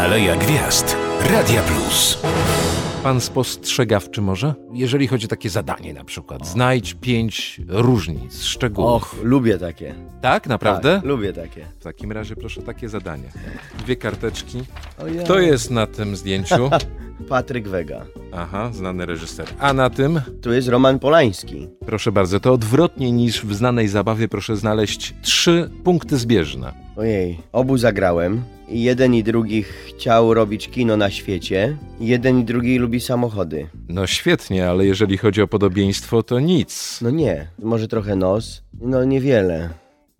Aleja Gwiazd. Radia Plus. Pan spostrzegawczy może? Jeżeli chodzi o takie zadanie na przykład. Znajdź pięć różnic, szczegółów. Och, lubię takie. Tak, naprawdę? Tak, lubię takie. W takim razie proszę takie zadanie. Dwie karteczki. Ojej. Kto jest na tym zdjęciu? Patryk Wega. Aha, znany reżyser. A na tym? Tu jest Roman Polański. Proszę bardzo, to odwrotnie niż w znanej zabawie proszę znaleźć trzy punkty zbieżne. Ojej, obu zagrałem. Jeden i drugi chciał robić kino na świecie. Jeden i drugi lubi samochody. No świetnie, ale jeżeli chodzi o podobieństwo, to nic. No nie, może trochę nos. No niewiele.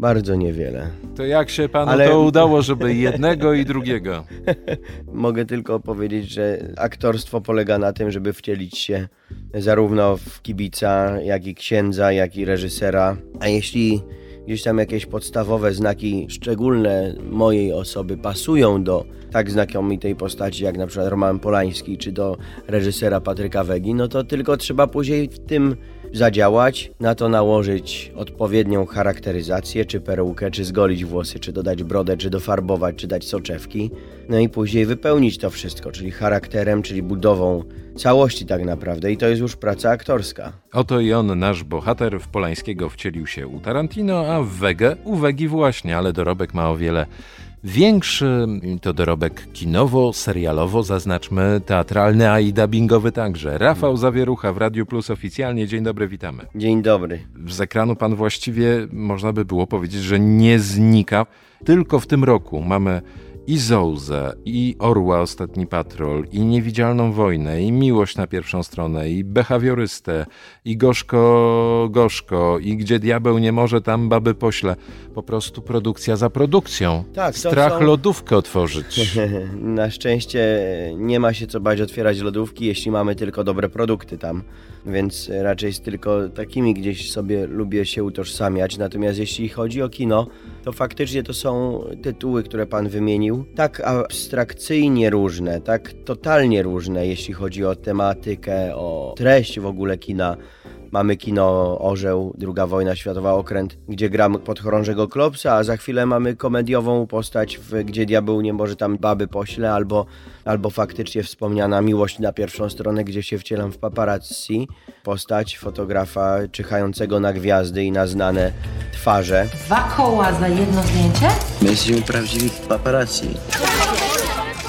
Bardzo niewiele. To jak się panu Ale- to udało, żeby jednego i drugiego? Mogę tylko powiedzieć, że aktorstwo polega na tym, żeby wcielić się zarówno w kibica, jak i księdza, jak i reżysera. A jeśli gdzieś tam jakieś podstawowe znaki szczególne mojej osoby pasują do tak znakomitej postaci, jak na przykład Roman Polański, czy do reżysera Patryka Wegi, no to tylko trzeba później w tym zadziałać, na to nałożyć odpowiednią charakteryzację, czy perukę, czy zgolić włosy, czy dodać brodę, czy dofarbować, czy dać soczewki. No i później wypełnić to wszystko, czyli charakterem, czyli budową całości tak naprawdę. I to jest już praca aktorska. Oto i on, nasz bohater, w Polańskiego wcielił się u Tarantino, a w Wegę u Wegi właśnie, ale dorobek ma o wiele większy. To dorobek kinowo-serialowo, zaznaczmy, teatralny, a i dubbingowy także. Rafał Zawierucha w Radiu Plus oficjalnie. Dzień dobry, witamy. Dzień dobry. Z ekranu pan właściwie, można by było powiedzieć, że nie znika. Tylko w tym roku mamy i Zołzę, i Orła Ostatni Patrol, i Niewidzialną Wojnę, i Miłość na pierwszą stronę, i Behawiorystę, i Gorzko Gorzko, i Gdzie Diabeł nie może, tam baby pośle. Po prostu produkcja za produkcją. Tak, Strach są- lodówkę otworzyć. Na szczęście nie ma się co bać otwierać lodówki, jeśli mamy tylko dobre produkty tam. Więc raczej z tylko takimi gdzieś sobie lubię się utożsamiać. Natomiast jeśli chodzi o kino, to faktycznie to są tytuły, które pan wymienił, tak abstrakcyjnie różne, tak totalnie różne, jeśli chodzi o tematykę, o treść w ogóle kina. Mamy kino Orzeł, druga wojna światowa, okręt, gdzie gram podchorążego Klopsa, a za chwilę mamy komediową postać, w, gdzie diabeł nie może tam baby pośle, albo, albo faktycznie wspomniana miłość na pierwszą stronę, gdzie się wcielam w paparazzi. Postać fotografa czyhającego na gwiazdy i na znane twarze. Dwa koła za jedno zdjęcie? My jesteśmy prawdziwi paparazzi.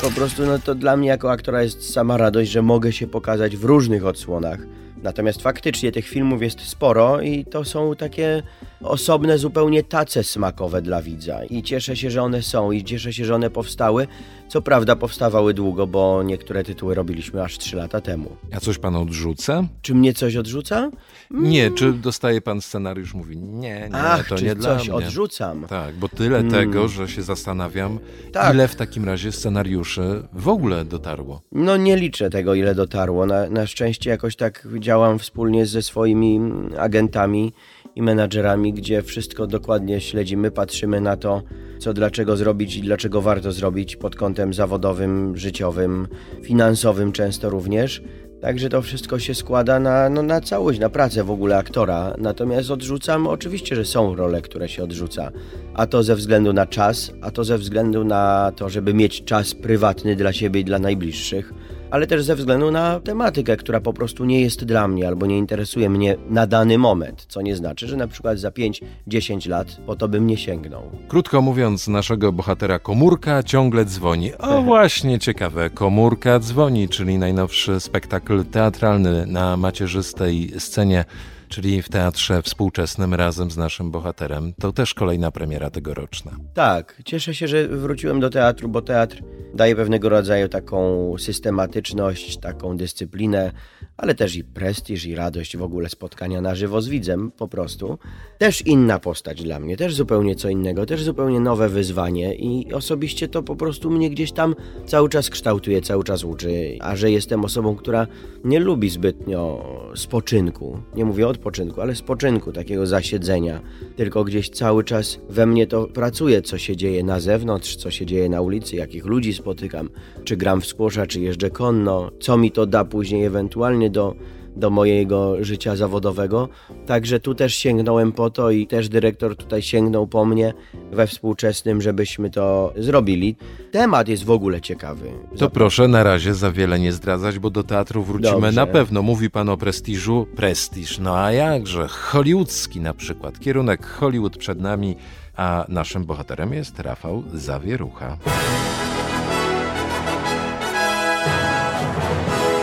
Po prostu no to dla mnie jako aktora jest sama radość, że mogę się pokazać w różnych odsłonach. Natomiast faktycznie tych filmów jest sporo i to są takie osobne zupełnie tace smakowe dla widza. I cieszę się, że one są i cieszę się, że one powstały. Co prawda powstawały długo, bo niektóre tytuły robiliśmy aż 3 lata temu. A coś pan odrzuca? Czy mnie coś odrzuca? Nie, czy dostaje pan scenariusz, mówi nie, nie, Ach, to nie dla coś mnie. odrzucam? Tak, bo tyle tego, że się zastanawiam, Tak. ile w takim razie scenariuszy w ogóle dotarło. No nie liczę tego, ile dotarło. Na, na szczęście jakoś tak działam wspólnie ze swoimi mm, agentami i menadżerami, gdzie wszystko dokładnie śledzimy, patrzymy na to, co dlaczego zrobić i dlaczego warto zrobić pod kątem zawodowym, życiowym, finansowym często również. Także to wszystko się składa na, no, na całość, na pracę w ogóle aktora. Natomiast odrzucam, oczywiście, że są role, które się odrzuca. A to ze względu na czas, a to ze względu na to, żeby mieć czas prywatny dla siebie i dla najbliższych, ale też ze względu na tematykę, która po prostu nie jest dla mnie albo nie interesuje mnie na dany moment. Co nie znaczy, że na przykład za 5-10 lat po to bym nie sięgnął. Krótko mówiąc, naszego bohatera komórka ciągle dzwoni. O właśnie, ciekawe, komórka dzwoni, czyli najnowszy spektakl teatralny na macierzystej scenie czyli w teatrze współczesnym razem z naszym bohaterem. To też kolejna premiera tegoroczna. Tak, cieszę się, że wróciłem do teatru, bo teatr daje pewnego rodzaju taką systematyczność, taką dyscyplinę, ale też i prestiż, i radość w ogóle spotkania na żywo z widzem po prostu. Też inna postać dla mnie, też zupełnie co innego, też zupełnie nowe wyzwanie i osobiście to po prostu mnie gdzieś tam cały czas kształtuje, cały czas uczy, a że jestem osobą, która nie lubi zbytnio spoczynku, nie mówię odpoczynku, ale spoczynku, takiego zasiedzenia, tylko gdzieś cały czas we mnie to pracuje, co się dzieje na zewnątrz, co się dzieje na ulicy, jakich ludzi spotykam, czy gram w skłosza, czy jeżdżę konno, co mi to da później ewentualnie do, do mojego życia zawodowego. Także tu też sięgnąłem po to i też dyrektor tutaj sięgnął po mnie we współczesnym, żebyśmy to zrobili. Temat jest w ogóle ciekawy. To proszę na razie za wiele nie zdradzać, bo do teatru wrócimy Dobrze. na pewno. Mówi pan o prestiżu. Prestiż, no a jakże? Hollywoodzki na przykład. Kierunek Hollywood przed nami, a naszym bohaterem jest Rafał Zawierucha.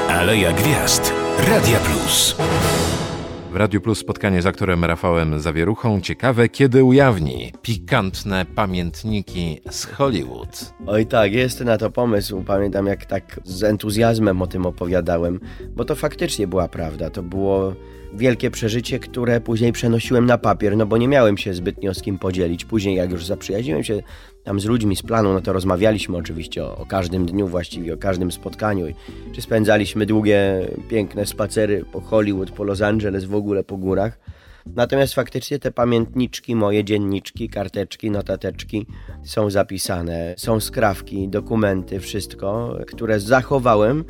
Aleja Gwiazd. Radia Plus. W Radiu Plus spotkanie z aktorem Rafałem Zawieruchą. Ciekawe, kiedy ujawni pikantne pamiętniki z Hollywood. Oj tak, jest na to pomysł. Pamiętam jak tak z entuzjazmem o tym opowiadałem, bo to faktycznie była prawda. To było wielkie przeżycie, które później przenosiłem na papier, no bo nie miałem się zbytnio z kim podzielić. Później jak już zaprzyjaźniłem się tam z ludźmi z planu, no to rozmawialiśmy oczywiście o, o każdym dniu właściwie, o każdym spotkaniu. Czy spędzaliśmy długie, piękne spacery po Hollywood, po Los Angeles, w ogóle po górach. Natomiast faktycznie te pamiętniczki, moje dzienniczki, karteczki, notateczki są zapisane. Są skrawki, dokumenty, wszystko, które zachowałem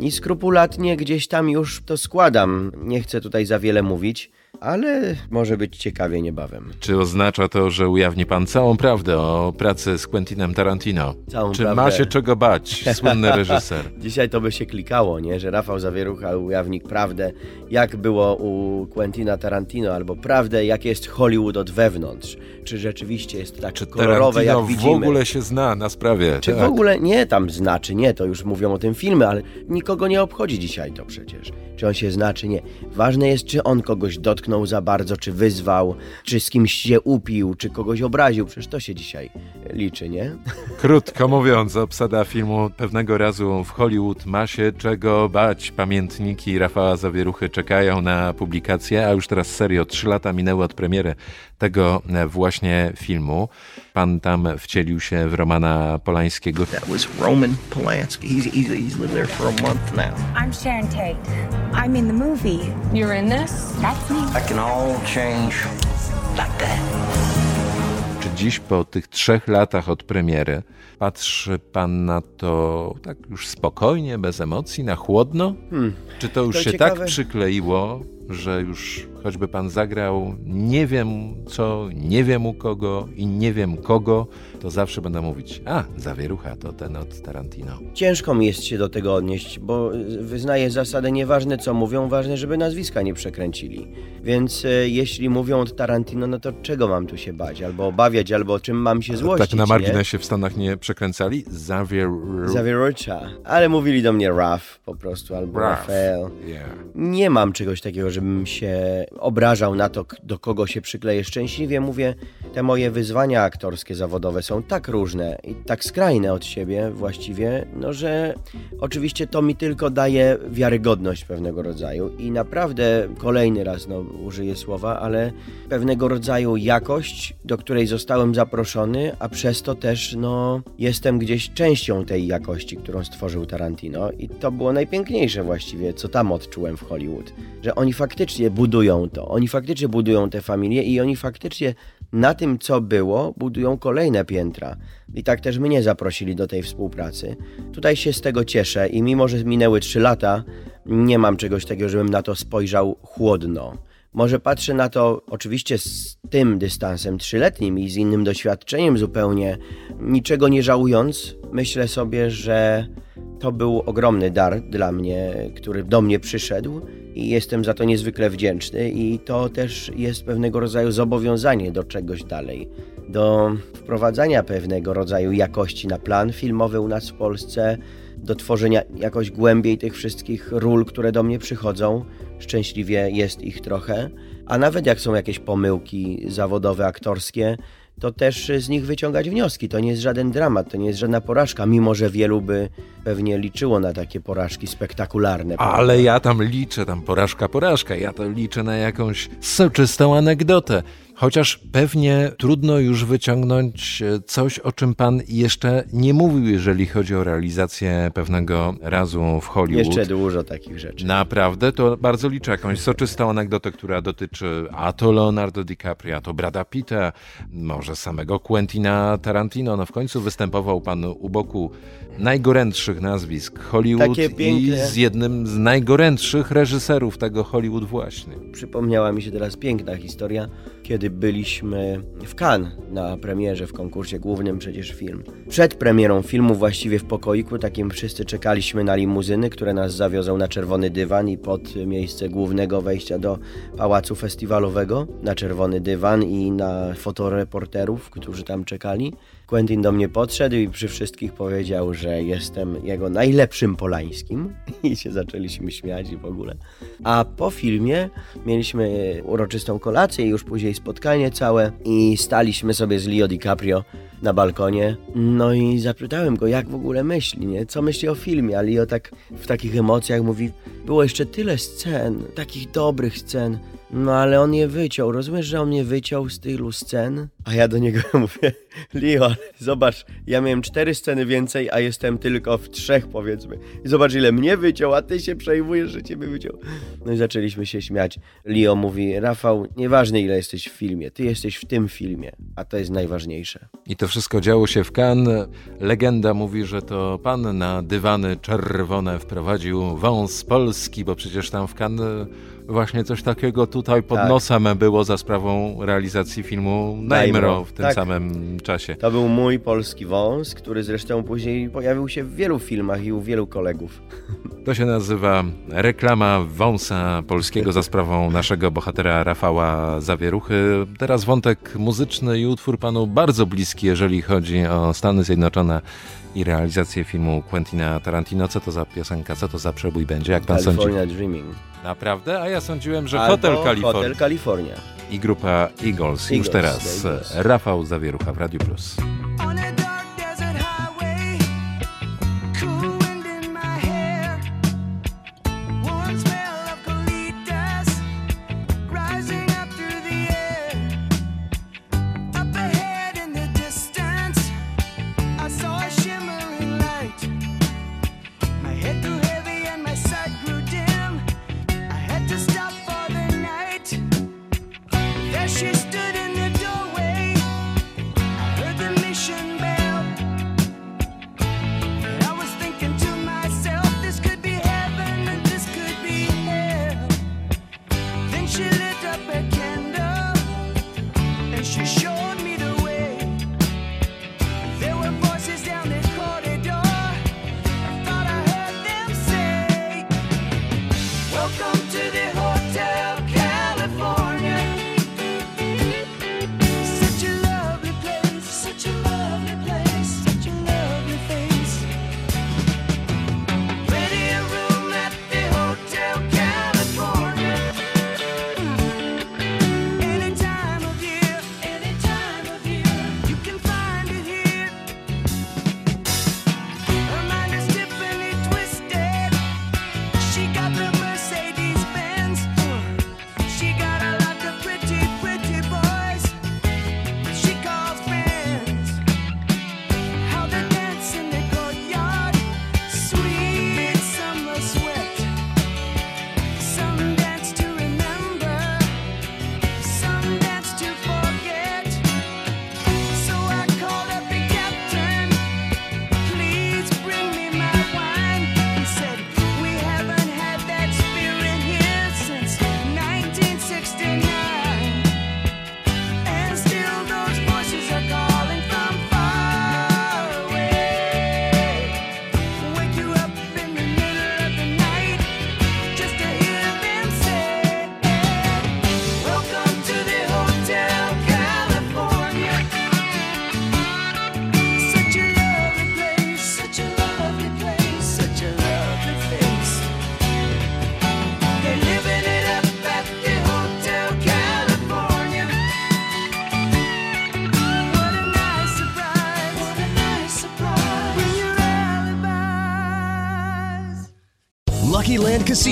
i skrupulatnie gdzieś tam już to składam. Nie chcę tutaj za wiele mówić, ale może być ciekawie niebawem. Czy oznacza to, że ujawni pan całą prawdę o pracy z Quentinem Tarantino? Całą Czy prawdę. ma się czego bać, słynny reżyser? Dzisiaj to by się klikało, nie? że Rafał Zawierucha ujawni prawdę, jak było u Quentina Tarantino, albo prawdę, jak jest Hollywood od wewnątrz. Czy rzeczywiście jest tak Czy kolorowe, Tarantino jak w widzimy. ogóle się zna na sprawie? Czy w Tak. ogóle nie tam znaczy, nie, to już mówią o tym filmy, ale nikogo nie obchodzi dzisiaj to przecież. Czy on się zna, czy nie. Ważne jest, czy on kogoś dotknął za bardzo, czy wyzwał, czy z kimś się upił, czy kogoś obraził. Przecież to się dzisiaj liczy, nie? Krótko mówiąc, obsada filmu pewnego razu w Hollywood ma się czego bać. Pamiętniki Rafała Zawieruchy czekają na publikację, a już teraz serio, trzy lata minęły od premiery tego właśnie filmu. Pan tam wcielił się w Romana Polańskiego. That was Roman Polanski. He's, he's, he's lived there for a month now. I'm Sharon Tate. I'm in the movie. You're in this? That's me. I can all change like that. Czy dziś po tych trzech latach od premiery patrzy pan na to tak już spokojnie, bez emocji, na chłodno? Czy to już to się ciekawe. tak przykleiło, że już choćby pan zagrał nie wiem co, nie wiem u kogo i nie wiem kogo, to zawsze będę mówić, a, Zawierucha to ten od Tarantino. Ciężko mi jest się do tego odnieść, bo wyznaję zasadę nieważne co mówią, ważne, żeby nazwiska nie przekręcili. Więc e, jeśli mówią od Tarantino, no to czego mam tu się bać? Albo obawiać, albo czym mam się złościć, tak na marginesie w Stanach nie przekręcali? Zawier... Zawierucha. Ale mówili do mnie Raf po prostu, albo Raf. Rafael. Yeah. Nie mam czegoś takiego, żebym się obrażał na to, do kogo się przykleję. Szczęśliwie mówię, te moje wyzwania aktorskie, zawodowe są tak różne i tak skrajne od siebie właściwie, no że oczywiście to mi tylko daje wiarygodność pewnego rodzaju i naprawdę kolejny raz no, użyję słowa, ale pewnego rodzaju jakość, do której zostałem zaproszony, a przez to też no, jestem gdzieś częścią tej jakości, którą stworzył Tarantino i to było najpiękniejsze właściwie, co tam odczułem w Hollywood, że oni faktycznie budują to, oni faktycznie budują te familie i oni faktycznie na tym, co było, budują kolejne piętra. I tak też mnie zaprosili do tej współpracy. Tutaj się z tego cieszę i mimo, że minęły trzy lata, nie mam czegoś takiego, żebym na to spojrzał chłodno. Może patrzę na to oczywiście z tym dystansem trzyletnim i z innym doświadczeniem zupełnie, niczego nie żałując, myślę sobie, że to był ogromny dar dla mnie, który do mnie przyszedł i jestem za to niezwykle wdzięczny i to też jest pewnego rodzaju zobowiązanie do czegoś dalej, do wprowadzania pewnego rodzaju jakości na plan filmowy u nas w Polsce, do tworzenia jakoś głębiej tych wszystkich ról, które do mnie przychodzą, szczęśliwie jest ich trochę. A nawet jak są jakieś pomyłki zawodowe, aktorskie, to też z nich wyciągać wnioski. To nie jest żaden dramat, to nie jest żadna porażka, mimo że wielu by pewnie liczyło na takie porażki spektakularne. Ale ja tam liczę, tam porażka, porażka, ja to liczę na jakąś soczystą anegdotę. Chociaż pewnie trudno już wyciągnąć e, coś, o czym pan jeszcze nie mówił, jeżeli chodzi o realizację pewnego razu w Hollywood. Jeszcze dużo takich rzeczy. Naprawdę, to bardzo liczę jakąś soczystą anegdotę, która dotyczy a to Leonardo DiCaprio, a to Brada Pitta, może samego Quentina Tarantino. No w końcu występował pan u boku najgorętszych nazwisk Hollywood i z jednym z najgorętszych reżyserów tego Hollywood właśnie. Przypomniała mi się teraz piękna historia, kiedy byliśmy w Cannes na premierze w konkursie głównym przecież film. Przed premierą filmu właściwie w pokoiku takim wszyscy czekaliśmy na limuzyny, które nas zawiozą na czerwony dywan i pod miejsce głównego wejścia do pałacu festiwalowego na czerwony dywan i na fotoreporterów, którzy tam czekali. Quentin do mnie podszedł i przy wszystkich powiedział, że jestem jego najlepszym polańskim i się zaczęliśmy śmiać i w ogóle. A po filmie mieliśmy uroczystą kolację i już później spotkanie całe i staliśmy sobie z Leo DiCaprio na balkonie. No i zapytałem go, jak w ogóle myśli, nie? Co myśli o filmie? A Leo tak w takich emocjach mówi, było jeszcze tyle scen, takich dobrych scen, no ale on je wyciął. Rozumiesz, że on mnie wyciął z tylu scen? A ja do niego mówię, Leo, zobacz, ja miałem cztery sceny więcej, a jestem tylko w trzech powiedzmy. I zobacz ile mnie wyciął, a ty się przejmujesz, że ciebie wyciął. No i zaczęliśmy się śmiać. Leo mówi, Rafał, nieważne ile jesteś w filmie, ty jesteś w tym filmie, a to jest najważniejsze. I to wszystko działo się w Cannes. Legenda mówi, że to pan na dywany czerwone wprowadził wąs polski, bo przecież tam w Cannes właśnie coś takiego tutaj pod tak. nosem było za sprawą realizacji filmu Najmro w tym tak. samym czasie. To był mój polski wąs, który zresztą później pojawił się w wielu filmach i u wielu kolegów. To się nazywa reklama wąsa polskiego za sprawą naszego bohatera Rafała Zawieruchy. Teraz wątek muzyczny i utwór panu bardzo bliski, jeżeli chodzi o Stany Zjednoczone i realizację filmu Quentina Tarantino. Co to za piosenka, co to za przebój będzie, jak pan California sądzi? Dreaming. Naprawdę? A ja sądziłem, że Albo Hotel California. Hotel California. I grupa Eagles. Eagles Już teraz Eagles. Rafał Zawierucha w Radio Plus.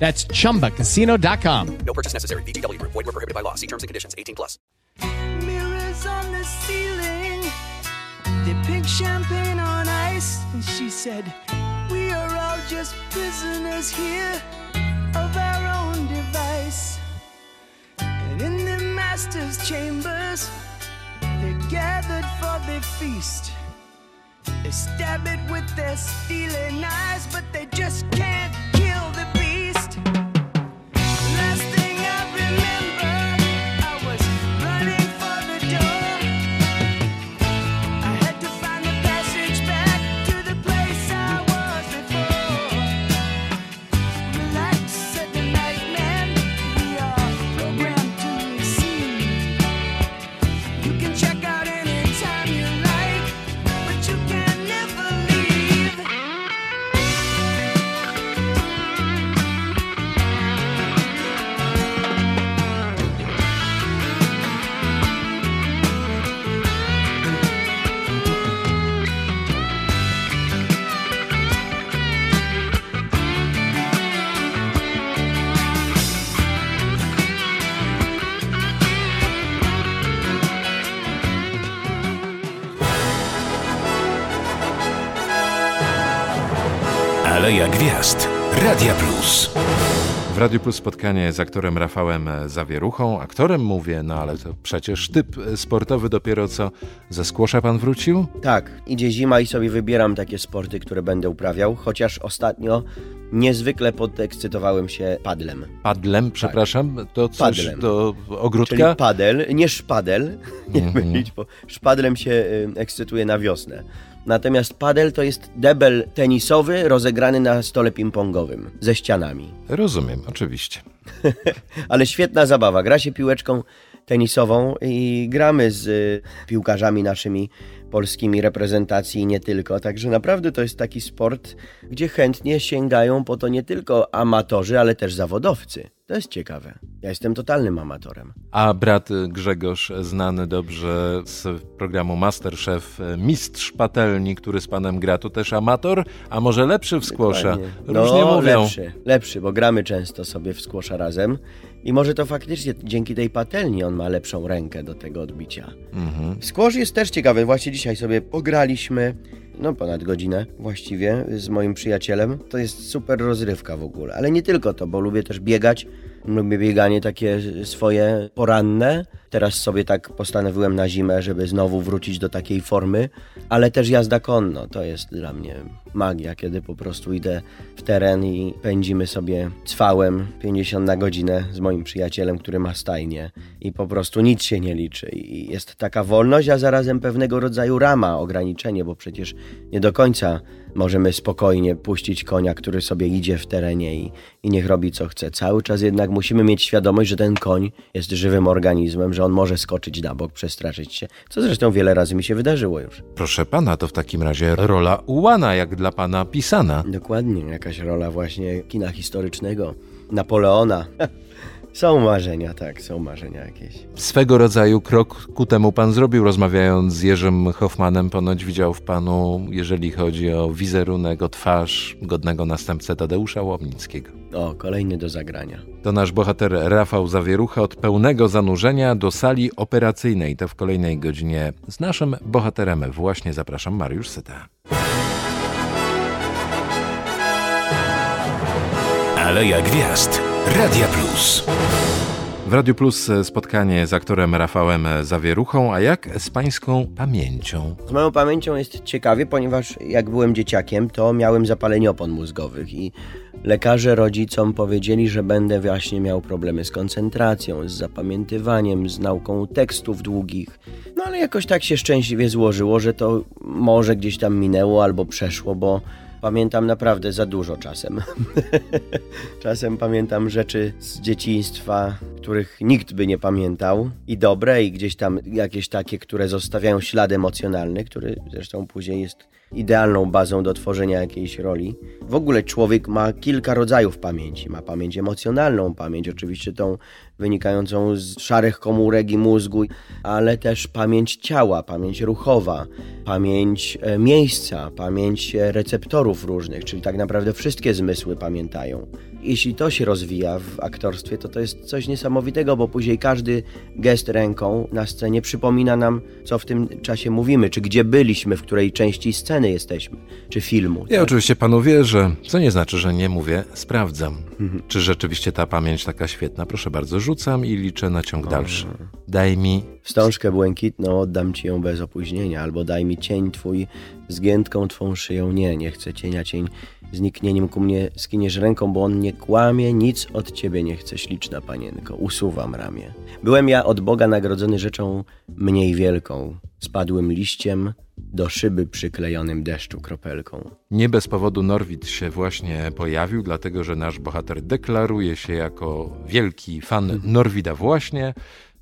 That's chumbacasino.com. No purchase necessary. VGW Group. Void were prohibited by law. See terms and conditions. 18 plus. Mirrors on the ceiling. They pink champagne on ice. And she said, We are all just prisoners here of our own device. And in the master's chambers, they're gathered for their feast. They stab it with their stealing eyes, but they just can't kill Gwiazd. Radia Plus. W Radiu Plus spotkanie z aktorem Rafałem Zawieruchą. Aktorem mówię, no ale to przecież typ sportowy dopiero co ze skłosza pan wrócił? Tak, idzie zima i sobie wybieram takie sporty, które będę uprawiał, chociaż ostatnio niezwykle podekscytowałem się padlem. Padlem, przepraszam, to coś Padlem. do ogródka? Czyli padel, nie szpadel, nie Mhm. mylić, bo szpadlem się y, ekscytuje na wiosnę. Natomiast padel to jest debel tenisowy rozegrany na stole ping-pongowym ze ścianami. Rozumiem, oczywiście. Ale świetna zabawa. Gra się piłeczką tenisową i gramy z y, piłkarzami naszymi polskimi reprezentacji i nie tylko. Także naprawdę to jest taki sport, gdzie chętnie sięgają po to nie tylko amatorzy, ale też zawodowcy. To jest ciekawe. Ja jestem totalnym amatorem. A brat Grzegorz, znany dobrze z programu Masterchef, mistrz patelni, który z panem gra, to też amator, a może lepszy w skłosza? Dokładnie. Różnie no, mówią. lepszy, lepszy, bo gramy często sobie w skłosza razem i może to faktycznie dzięki tej patelni on ma lepszą rękę do tego odbicia. Mhm. Squash jest też ciekawy. Właśnie dzisiaj sobie pograliśmy, no ponad godzinę właściwie, z moim przyjacielem. To jest super rozrywka w ogóle. Ale nie tylko to, bo lubię też biegać. Lubię bieganie takie swoje poranne. Teraz sobie tak postanowiłem na zimę, żeby znowu wrócić do takiej formy. Ale też jazda konno. To jest dla mnie magia, kiedy po prostu idę w teren i pędzimy sobie cwałem 50 na godzinę z moim przyjacielem, który ma stajnię. I po prostu nic się nie liczy. I jest taka wolność, a zarazem pewnego rodzaju rama, ograniczenie, bo przecież nie do końca możemy spokojnie puścić konia, który sobie idzie w terenie i, i niech robi co chce. Cały czas jednak musimy mieć świadomość, że ten koń jest żywym organizmem, że on może skoczyć na bok, przestraszyć się, co zresztą wiele razy mi się wydarzyło już. Proszę pana, to w takim razie rola ułana, jak dla pana pisana. Dokładnie, jakaś rola właśnie kina historycznego, Napoleona. Są marzenia, tak, są marzenia jakieś. Swego rodzaju krok ku temu pan zrobił, rozmawiając z Jerzym Hoffmanem. Ponoć widział w panu, jeżeli chodzi o wizerunek, o twarz godnego następcę Tadeusza Łomnickiego. O, kolejny do zagrania. To nasz bohater Rafał Zawierucha od pełnego zanurzenia do sali operacyjnej. To w kolejnej godzinie z naszym bohaterem właśnie zapraszam Mariusz Syta. Aleja Gwiazd. Radia Plus. W Radiu Plus spotkanie z aktorem Rafałem Zawieruchą, a jak z pańską pamięcią? Z moją pamięcią jest ciekawie, ponieważ jak byłem dzieciakiem, to miałem zapalenie opon mózgowych i lekarze rodzicom powiedzieli, że będę właśnie miał problemy z koncentracją, z zapamiętywaniem, z nauką tekstów długich. No ale jakoś tak się szczęśliwie złożyło, że to może gdzieś tam minęło albo przeszło, bo pamiętam naprawdę za dużo czasem. czasem pamiętam rzeczy z dzieciństwa, których nikt by nie pamiętał, i dobre, i gdzieś tam jakieś takie, które zostawiają ślad emocjonalny, który zresztą później jest idealną bazą do tworzenia jakiejś roli. W ogóle człowiek ma kilka rodzajów pamięci. Ma pamięć emocjonalną, pamięć oczywiście tą wynikającą z szarych komórek i mózgu, ale też pamięć ciała, pamięć ruchowa, pamięć e, miejsca, pamięć e, receptorów różnych, czyli tak naprawdę wszystkie zmysły pamiętają. Jeśli to się rozwija w aktorstwie, to to jest coś niesamowitego, bo później każdy gest ręką na scenie przypomina nam, co w tym czasie mówimy, czy gdzie byliśmy, w której części sceny jesteśmy, czy filmu. Ja tak? oczywiście panu wierzę, co nie znaczy, że nie mówię, sprawdzam. Mhm. Czy rzeczywiście ta pamięć taka świetna? Proszę bardzo, rzucam i liczę na ciąg dalszy. Daj mi... Wstążkę błękitną, oddam ci ją bez opóźnienia, albo daj mi cień twój zgiętką twą szyją. Nie, nie chcę cienia, cień zniknieniem ku mnie skiniesz ręką, bo on nie kłamie, nic od ciebie nie chce, śliczna panienko, usuwam ramię. Byłem ja od Boga nagrodzony rzeczą mniej wielką, spadłym liściem, do szyby przyklejonym deszczu kropelką. Nie bez powodu Norwid się właśnie pojawił, dlatego że nasz bohater deklaruje się jako wielki fan. Norwida właśnie.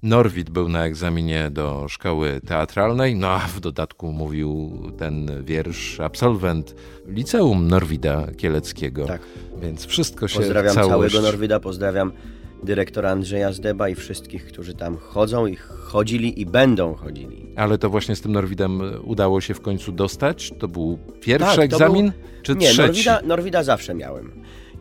Norwid był na egzaminie do szkoły teatralnej, no a w dodatku mówił ten wiersz absolwent liceum Norwida Kieleckiego. Tak. Więc wszystko się Pozdrawiam całość... całego Norwida, pozdrawiam dyrektora Andrzeja Zdeba i wszystkich, którzy tam chodzą i chodzili i będą chodzili. Ale to właśnie z tym Norwidem udało się w końcu dostać? To był pierwszy tak, egzamin, był... czy Nie, trzeci? Norwida, Norwida zawsze miałem.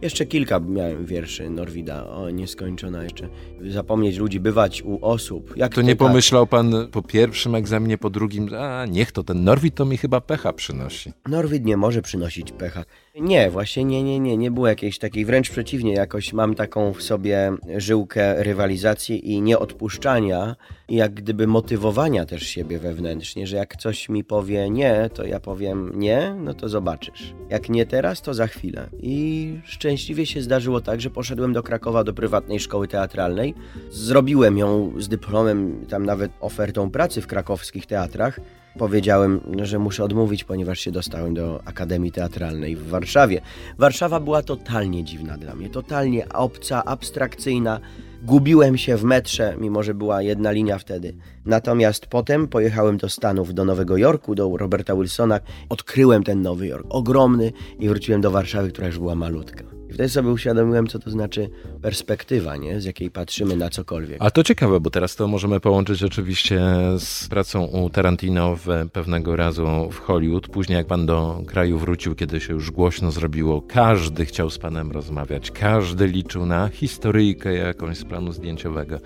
Jeszcze kilka miałem wierszy Norwida, o nieskończona jeszcze. Zapomnieć ludzi, bywać u osób. Jak to nie pomyślał pan po pierwszym egzaminie, po drugim, a niech to ten Norwid to mi chyba pecha przynosi. Norwid nie może przynosić pecha. Nie, właśnie nie, nie, nie, nie było jakiejś takiej, wręcz przeciwnie, jakoś mam taką w sobie żyłkę rywalizacji i nieodpuszczania i jak gdyby motywowania też siebie wewnętrznie, że jak coś mi powie nie, to ja powiem nie, no to zobaczysz. Jak nie teraz, to za chwilę. I szczęśliwie się zdarzyło tak, że poszedłem do Krakowa do prywatnej szkoły teatralnej. Zrobiłem ją z dyplomem, tam nawet ofertą pracy w krakowskich teatrach powiedziałem, że muszę odmówić, ponieważ się dostałem do Akademii Teatralnej w Warszawie. Warszawa była totalnie dziwna dla mnie, totalnie obca, abstrakcyjna. Gubiłem się w metrze, mimo że była jedna linia wtedy. Natomiast potem pojechałem do Stanów, do Nowego Jorku, do Roberta Wilsona. Odkryłem ten Nowy Jork, ogromny, i wróciłem do Warszawy, która już była malutka. I wtedy sobie uświadomiłem, co to znaczy perspektywa, nie? z jakiej patrzymy na cokolwiek. A to ciekawe, bo teraz to możemy połączyć oczywiście z pracą u Tarantino w pewnego razu w Hollywood. Później jak pan do kraju wrócił, kiedy się już głośno zrobiło, każdy chciał z panem rozmawiać, każdy liczył na historyjkę jakąś z planu zdjęciowego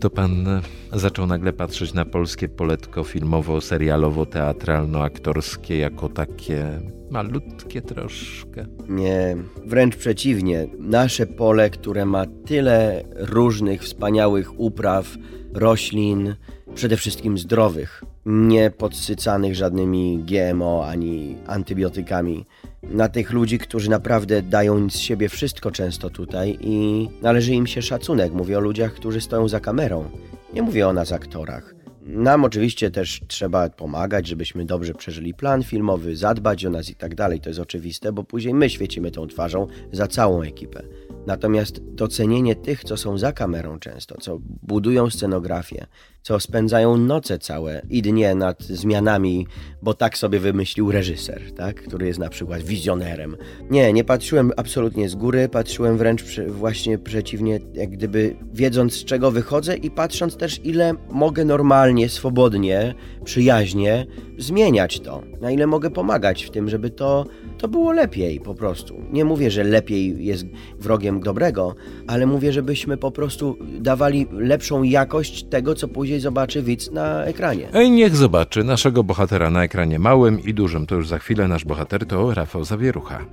to pan zaczął nagle patrzeć na polskie poletko filmowo, serialowo, teatralno-aktorskie jako takie malutkie troszkę. Nie, wręcz przeciwnie. Nasze pole, które ma tyle różnych wspaniałych upraw, roślin, przede wszystkim zdrowych, nie podsycanych żadnymi GMO ani antybiotykami. Na tych ludzi, którzy naprawdę dają z siebie wszystko często tutaj i należy im się szacunek. Mówię o ludziach, którzy stoją za kamerą. Nie mówię o nas aktorach. Nam oczywiście też trzeba pomagać, żebyśmy dobrze przeżyli plan filmowy, zadbać o nas i tak dalej. To jest oczywiste, bo później my świecimy tą twarzą za całą ekipę. Natomiast docenienie tych, co są za kamerą często, co budują scenografię, co spędzają noce całe i dnie nad zmianami, bo tak sobie wymyślił reżyser, tak? który jest na przykład wizjonerem. Nie, nie patrzyłem absolutnie z góry, patrzyłem wręcz właśnie przeciwnie, jak gdyby wiedząc z czego wychodzę i patrząc też ile mogę normalnie, swobodnie, przyjaźnie zmieniać to, na ile mogę pomagać w tym, żeby to, to było lepiej po prostu. Nie mówię, że lepiej jest wrogiem dobrego, ale mówię, żebyśmy po prostu dawali lepszą jakość tego, co później zobaczy widz na ekranie. Ej, niech zobaczy naszego bohatera na ekranie małym i dużym. To już za chwilę nasz bohater to Rafał Zawierucha.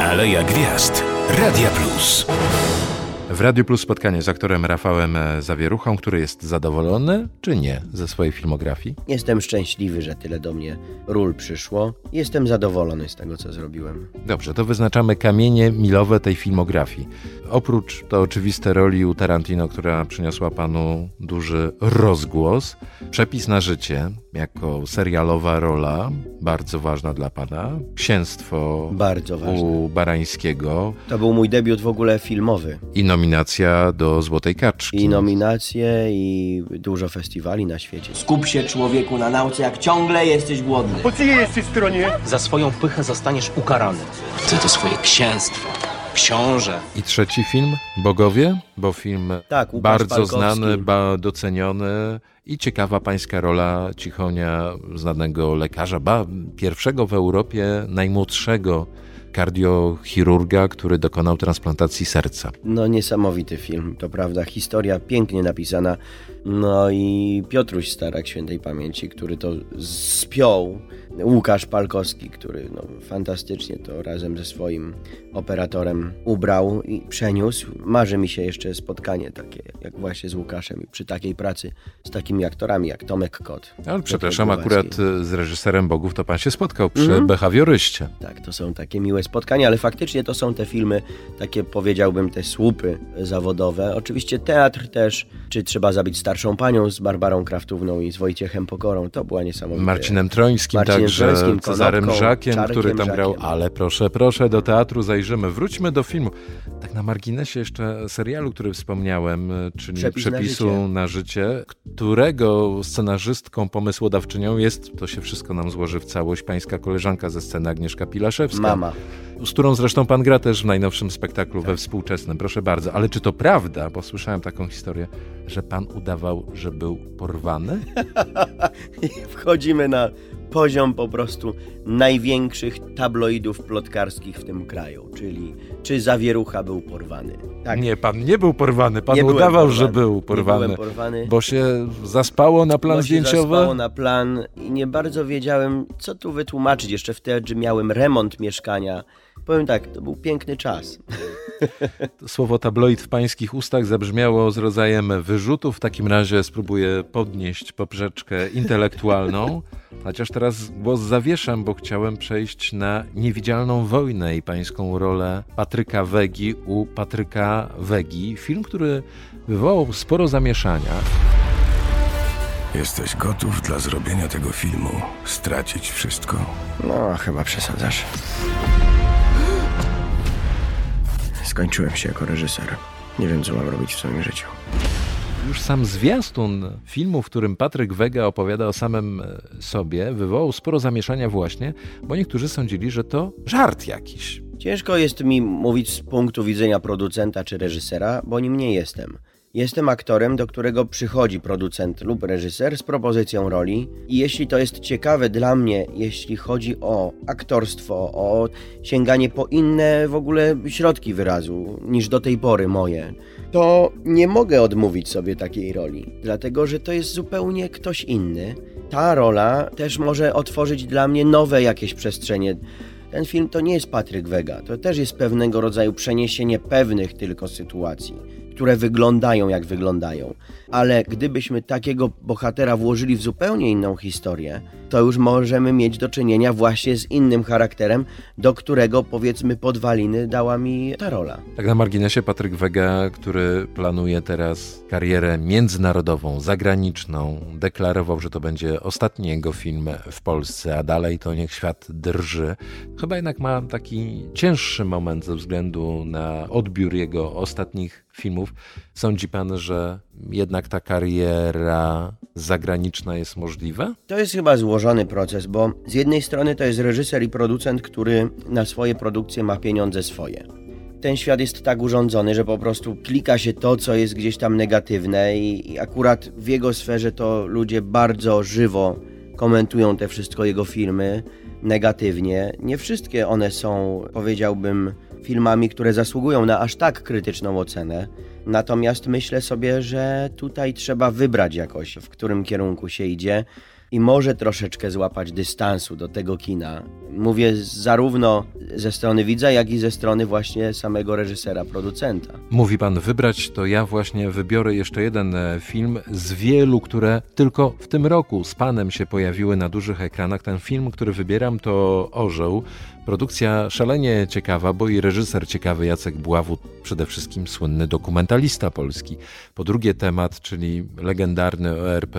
Aleja Gwiazd. Radia Plus. W Radiu Plus spotkanie z aktorem Rafałem Zawieruchą, który jest zadowolony czy nie ze swojej filmografii? Jestem szczęśliwy, że tyle do mnie ról przyszło. Jestem zadowolony z tego, co zrobiłem. Dobrze, to wyznaczamy kamienie milowe tej filmografii. Oprócz to oczywiste roli u Tarantino, która przyniosła panu duży rozgłos, przepis na życie jako serialowa rola, bardzo ważna dla pana, księstwo bardzo ważne. u Barańskiego. To był mój debiut w ogóle filmowy. I nominacja do Złotej Kaczki. I nominacje, i dużo festiwali na świecie. Skup się człowieku na nauce, jak ciągle jesteś głodny. Po czyjej jesteś stronie? Za swoją pychę zostaniesz ukarany. Chcę to swoje księstwo. Książę. I trzeci film, Bogowie, bo film tak, bardzo znany, ba, doceniony i ciekawa pańska rola Cichonia, znanego lekarza, ba, pierwszego w Europie, najmłodszego kardiochirurga, który dokonał transplantacji serca. No niesamowity film, to prawda, historia pięknie napisana. No i Piotruś Starak świętej pamięci, który to spiął. Łukasz Palkowski, który no, fantastycznie to razem ze swoim operatorem ubrał i przeniósł. Marzy mi się jeszcze spotkanie takie, jak właśnie z Łukaszem i przy takiej pracy z takimi aktorami jak Tomek Kot. Ale przepraszam, akurat z reżyserem Bogów to pan się spotkał przy Mhm. behawioryście. Tak, to są takie miłe spotkania, ale faktycznie to są te filmy, takie powiedziałbym, te słupy zawodowe. Oczywiście teatr też, czy trzeba zabić starszą panią z Barbarą Kraftówną i z Wojciechem Pokorą, to była niesamowita. Marcinem Trońskim, Marcinem także Cezarem Żakiem, który tam grał. Żakiem. Ale proszę, proszę, do teatru zajrzymy. Wróćmy do filmu. Tak na marginesie jeszcze serialu, który wspomniałem, czyli Przepis na Przepisu życie. na życie, którego scenarzystką, pomysłodawczynią jest, to się wszystko nam złoży w całość, pańska koleżanka ze sceny Agnieszka Pilaszewska. Mama. Z którą zresztą pan gra też w najnowszym spektaklu we współczesnym. Proszę bardzo. Ale czy to prawda, bo słyszałem taką historię, że pan udawał, że był porwany? I wchodzimy na poziom po prostu największych tabloidów plotkarskich w tym kraju, czyli czy Zawierucha był porwany. Tak. Nie, pan nie był porwany. Pan Nie udawał, porwany. że był porwany. porwany. Bo się zaspało na plan Bo zdjęciowy? zaspało na plan i nie bardzo wiedziałem, co tu wytłumaczyć. Jeszcze wtedy miałem remont mieszkania. Powiem tak, to był piękny czas. To Słowo tabloid w pańskich ustach zabrzmiało z rodzajem wyrzutu. W takim razie spróbuję podnieść poprzeczkę intelektualną. Chociaż teraz głos zawieszam, bo chciałem przejść na niewidzialną wojnę i pańską rolę Patryka Wegi u Patryka Wegi. Film, który wywołał sporo zamieszania. Jesteś gotów dla zrobienia tego filmu stracić wszystko? No, chyba przesadzasz. Skończyłem się jako reżyser. Nie wiem, co mam robić w swoim życiu. Już sam zwiastun filmu, w którym Patryk Wega opowiada o samym e, sobie, wywołał sporo zamieszania właśnie, bo niektórzy sądzili, że to żart jakiś. Ciężko jest mi mówić z punktu widzenia producenta czy reżysera, bo nim nie jestem. Jestem aktorem, do którego przychodzi producent lub reżyser z propozycją roli i jeśli to jest ciekawe dla mnie, jeśli chodzi o aktorstwo, o sięganie po inne w ogóle środki wyrazu niż do tej pory moje, to nie mogę odmówić sobie takiej roli, dlatego że to jest zupełnie ktoś inny. Ta rola też może otworzyć dla mnie nowe jakieś przestrzenie. Ten film to nie jest Patryk Wega, to też jest pewnego rodzaju przeniesienie pewnych tylko sytuacji które wyglądają jak wyglądają. Ale gdybyśmy takiego bohatera włożyli w zupełnie inną historię, to już możemy mieć do czynienia właśnie z innym charakterem, do którego powiedzmy podwaliny dała mi ta rola. Tak na marginesie Patryk Wega, który planuje teraz karierę międzynarodową, zagraniczną, deklarował, że to będzie ostatni jego film w Polsce, a dalej to niech świat drży. Chyba jednak ma taki cięższy moment ze względu na odbiór jego ostatnich filmów. Sądzi pan, że jednak ta kariera zagraniczna jest możliwa? To jest chyba złożony proces, bo z jednej strony to jest reżyser i producent, który na swoje produkcje ma pieniądze swoje. Ten świat jest tak urządzony, że po prostu klika się to, co jest gdzieś tam negatywne, i, i akurat w jego sferze to ludzie bardzo żywo komentują te wszystko jego filmy negatywnie. Nie wszystkie one są, powiedziałbym, filmami, które zasługują na aż tak krytyczną ocenę. Natomiast myślę sobie, że tutaj trzeba wybrać jakoś, w którym kierunku się idzie i może troszeczkę złapać dystansu do tego kina. Mówię zarówno ze strony widza, jak i ze strony właśnie samego reżysera, producenta. Mówi pan wybrać, to ja właśnie wybiorę jeszcze jeden e, film z wielu, które tylko w tym roku z panem się pojawiły na dużych ekranach. Ten film, który wybieram, to Orzeł. Produkcja szalenie ciekawa, bo i reżyser ciekawy Jacek Bławut, przede wszystkim słynny dokumentalista polski. Po drugie temat, czyli legendarny ORP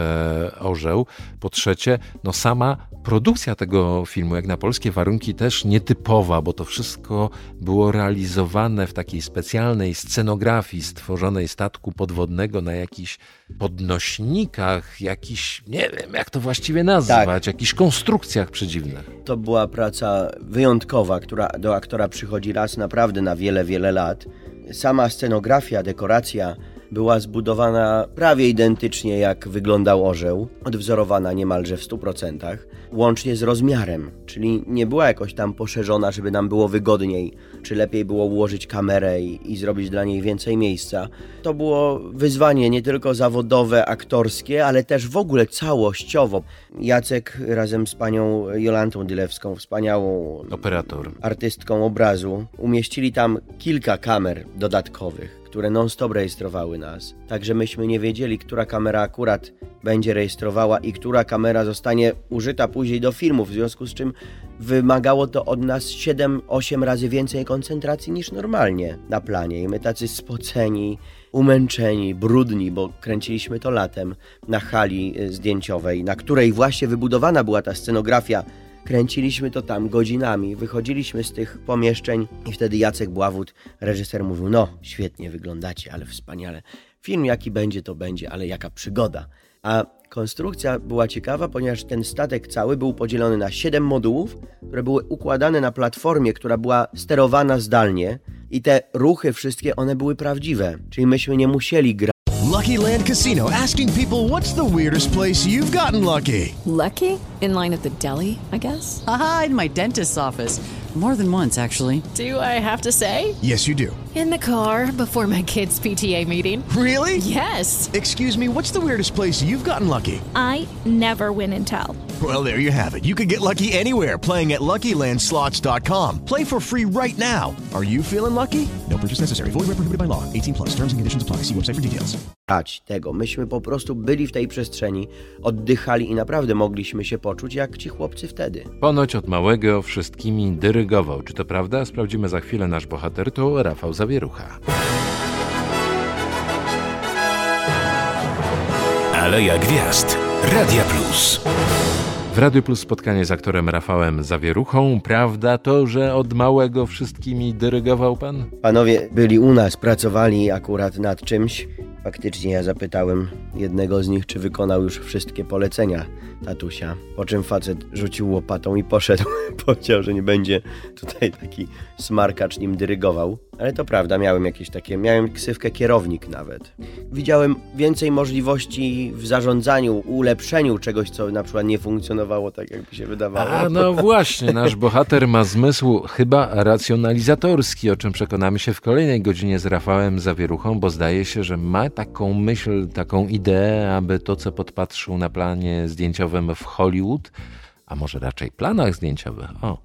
Orzeł. Po trzecie, no sama produkcja tego filmu, jak na polskie warunki, też nietypowa, bo to wszystko było realizowane w takiej specjalnej scenografii stworzonej statku podwodnego na jakichś podnośnikach, jakiś, nie wiem, jak to właściwie nazwać, tak. jakichś konstrukcjach przedziwnych. To była praca wyjątkowa, która do aktora przychodzi raz naprawdę na wiele, wiele lat. Sama scenografia, dekoracja była zbudowana prawie identycznie jak wyglądał orzeł, odwzorowana niemalże w 100%, łącznie z rozmiarem, czyli nie była jakoś tam poszerzona, żeby nam było wygodniej, czy lepiej było ułożyć kamerę i, i zrobić dla niej więcej miejsca. To było wyzwanie nie tylko zawodowe, aktorskie, ale też w ogóle całościowo. Jacek razem z panią Jolantą Dylewską, wspaniałą operator, artystką obrazu, umieścili tam kilka kamer dodatkowych które non-stop rejestrowały nas. Także myśmy nie wiedzieli, która kamera akurat będzie rejestrowała i która kamera zostanie użyta później do filmów, w związku z czym wymagało to od nas 7-8 razy więcej koncentracji niż normalnie na planie. I my tacy spoceni, umęczeni, brudni, bo kręciliśmy to latem na hali y, zdjęciowej, na której właśnie wybudowana była ta scenografia Kręciliśmy to tam godzinami, wychodziliśmy z tych pomieszczeń i wtedy Jacek Bławut, reżyser, mówił: No, świetnie wyglądacie, ale wspaniale. Film jaki będzie, to będzie, ale jaka przygoda. A konstrukcja była ciekawa, ponieważ ten statek cały był podzielony na 7 modułów, które były układane na platformie, która była sterowana zdalnie i te ruchy wszystkie one były prawdziwe. Czyli myśmy nie musieli grać. Lucky Land Casino asking people what's the weirdest place you've gotten lucky? Lucky? In line at the deli, I guess. Aha, in my dentist's office. More than once, actually. Do I have to say? Yes, you do. In the car before my kids' PTA meeting. Really? Yes. Excuse me, what's the weirdest place you've gotten lucky? I never win and tell. Well, there you have it. You can get lucky anywhere playing at LuckyLandSlots.com. Play for free right now. Are you feeling lucky? No purchase necessary. Void where prohibited by law. 18 plus. Terms and conditions apply. See website for details. Tego. Myśmy po prostu byli w tej przestrzeni, oddychali i naprawdę mogliśmy się poczuć jak ci chłopcy wtedy. Ponoć od małego wszystkimi dyrygował. Czy to prawda? Sprawdzimy za chwilę. Nasz bohater to Rafał Zawierucha. Aleja Gwiazd. Radia Plus. W Radiu Plus spotkanie z aktorem Rafałem Zawieruchą. Prawda to, że od małego wszystkimi dyrygował pan? Panowie byli u nas, pracowali akurat nad czymś. Faktycznie ja zapytałem jednego z nich, czy wykonał już wszystkie polecenia tatusia. Po czym facet rzucił łopatą i poszedł. Powiedział, że nie będzie tutaj taki smarkacz nim dyrygował. Ale to prawda, miałem jakieś takie, miałem ksywkę kierownik nawet. Widziałem więcej możliwości w zarządzaniu, ulepszeniu czegoś, co na przykład nie funkcjonowało tak, jakby się wydawało. A no właśnie, nasz bohater ma zmysł chyba racjonalizatorski, o czym przekonamy się w kolejnej godzinie z Rafałem Zawieruchą, bo zdaje się, że ma taką myśl, taką ideę, aby to, co podpatrzył na planie zdjęciowym w Hollywood, a może raczej planach zdjęciowych, o,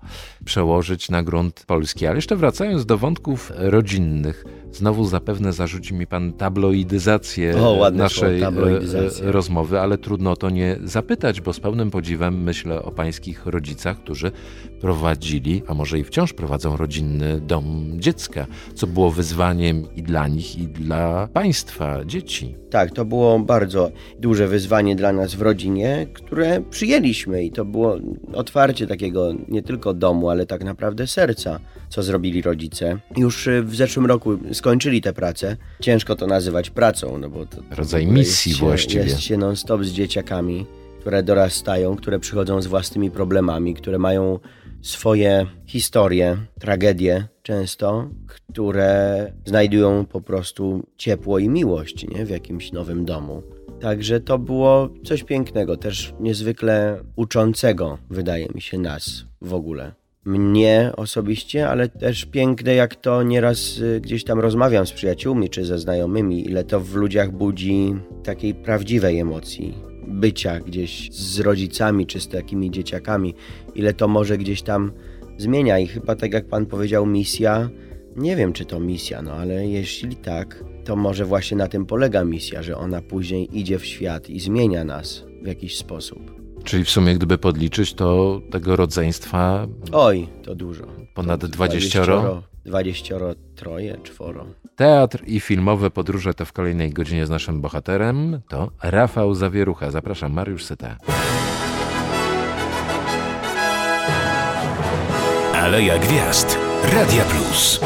przełożyć na grunt polski. Ale jeszcze wracając do wątków rodzinnych, znowu zapewne zarzuci mi pan tabloidyzację o, naszej e, rozmowy, ale trudno o to nie zapytać, bo z pełnym podziwem myślę o pańskich rodzicach, którzy prowadzili, a może i wciąż prowadzą rodzinny dom dziecka, co było wyzwaniem i dla nich, i dla państwa, dzieci. Tak, to było bardzo duże wyzwanie dla nas w rodzinie, które przyjęliśmy i to było otwarcie takiego nie tylko domu, ale tak naprawdę serca, co zrobili rodzice. Już y, w zeszłym roku skończyli tę pracę. Ciężko to nazywać pracą, no bo to... Rodzaj misji się, właściwie. Jest się non-stop z dzieciakami, które dorastają, które przychodzą z własnymi problemami, które mają swoje historie, tragedie często, które znajdują po prostu ciepło i miłość nie? w jakimś nowym domu. Także to było coś pięknego, też niezwykle uczącego, wydaje mi się, nas w ogóle. Mnie osobiście, ale też piękne, jak to nieraz y, gdzieś tam rozmawiam z przyjaciółmi czy ze znajomymi, ile to w ludziach budzi takiej prawdziwej emocji bycia gdzieś z rodzicami czy z takimi dzieciakami, ile to może gdzieś tam zmienia. I chyba tak jak pan powiedział, misja, nie wiem czy to misja, no ale jeśli tak, to może właśnie na tym polega misja, że ona później idzie w świat i zmienia nas w jakiś sposób. Czyli w sumie, gdyby podliczyć, to tego rodzeństwa. Oj, to dużo. Ponad to 20. 20, 20 troje, czworo. Teatr i filmowe podróże to w kolejnej godzinie z naszym bohaterem. To Rafał Zawierucha. Zapraszam, Mariusz Syta. Aleja Gwiazd. Radia Plus.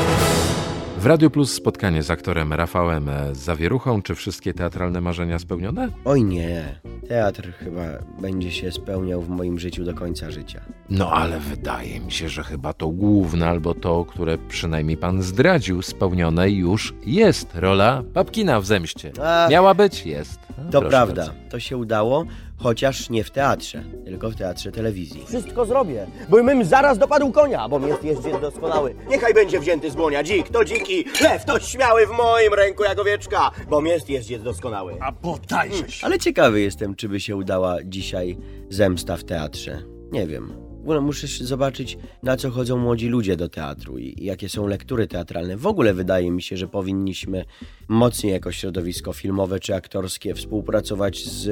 W Radio Plus spotkanie z aktorem Rafałem Zawieruchą. Czy wszystkie teatralne marzenia spełnione? Oj nie. Teatr chyba będzie się spełniał w moim życiu do końca życia. No ale wydaje mi się, że chyba to główne, albo to, które przynajmniej pan zdradził, spełnione już jest. Rola Papkina w Zemście. Ach. Miała być? Jest. No, To prawda, bardzo. to się udało, chociaż nie w teatrze, tylko w teatrze telewizji. Wszystko zrobię, bo bym zaraz dopadł konia, bo jest jeździec doskonały. Niechaj będzie wzięty z dłonia dzik, to dziki, lew to śmiały w moim ręku jak owieczka, bo jest jeździec doskonały. A podajże się. Ale ciekawy jestem, czy by się udała dzisiaj zemsta w teatrze. Nie wiem. W ogóle muszę zobaczyć, na co chodzą młodzi ludzie do teatru i jakie są lektury teatralne. W ogóle wydaje mi się, że powinniśmy mocniej jako środowisko filmowe czy aktorskie współpracować z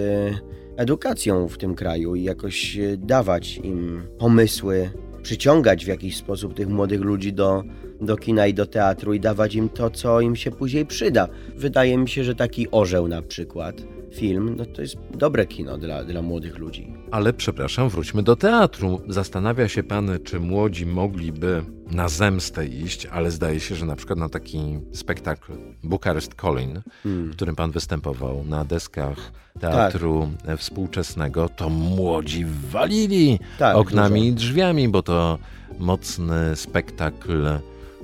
edukacją w tym kraju i jakoś e, dawać im pomysły, przyciągać w jakiś sposób tych młodych ludzi do, do kina i do teatru i dawać im to, co im się później przyda. Wydaje mi się, że taki orzeł na przykład, film, no to jest dobre kino dla, dla młodych ludzi. Ale przepraszam, wróćmy do teatru. Zastanawia się pan, czy młodzi mogliby na zemstę iść, ale zdaje się, że na przykład na taki spektakl Bukarest Colin, Hmm. w którym pan występował na deskach teatru współczesnego, to młodzi walili Tak, oknami dużo. i drzwiami, bo to mocny spektakl